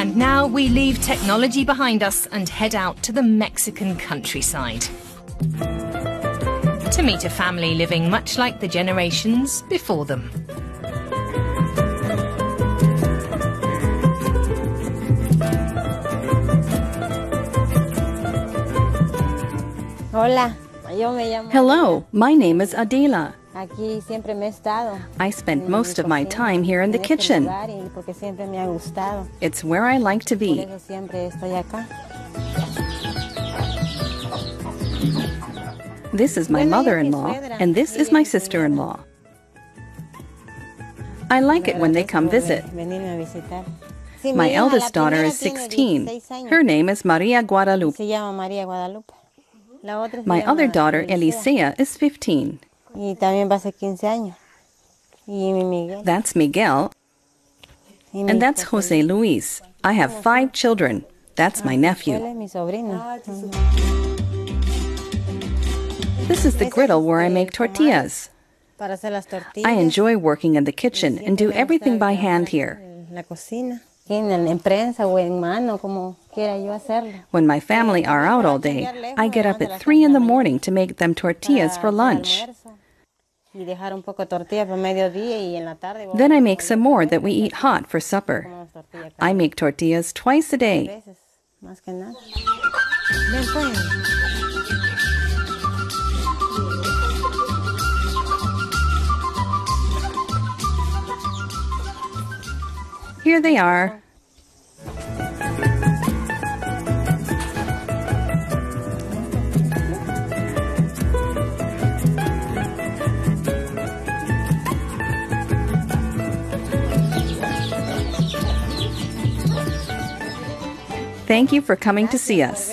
And now we leave technology behind us and head out to the Mexican countryside. To meet a family living much like the generations before them. Hola, yo me llamo. Hello, my name is Adela. Aquí siempre me he estado. I spent most of my time here in the kitchen. lugar y porque siempre me ha gustado. It's where I like to be. eso siempre estoy acá. This is my es mi mother-in-law, and this is my sister-in-law. I like it when they come visit. Venirme a visitar. Sí, mi My eldest daughter is 16. 16. Her name is Maria Guadalupe. Se llama María Guadalupe. La otra se My other daughter, Elisea, is 15. Y también va a ser 15 años. Y mi Miguel. That's Miguel, and that's Jose Luis. I have five children. That's ah, my nephew. es mi sobrino. Ah, this is the griddle where I make tortillas. Para hacer las tortillas. I enjoy working in the kitchen and do everything by hand here. En la cocina. En, en prensa o en mano, como quiera yo hacerlo. When my family are out all day, I get up at 3 in the morning to make them tortillas for Para- para lunch. Then I make some more that we eat hot for supper. I make tortillas twice a day. veces, más que nada. Ven, pues. Here they are. Thank you for coming to see us.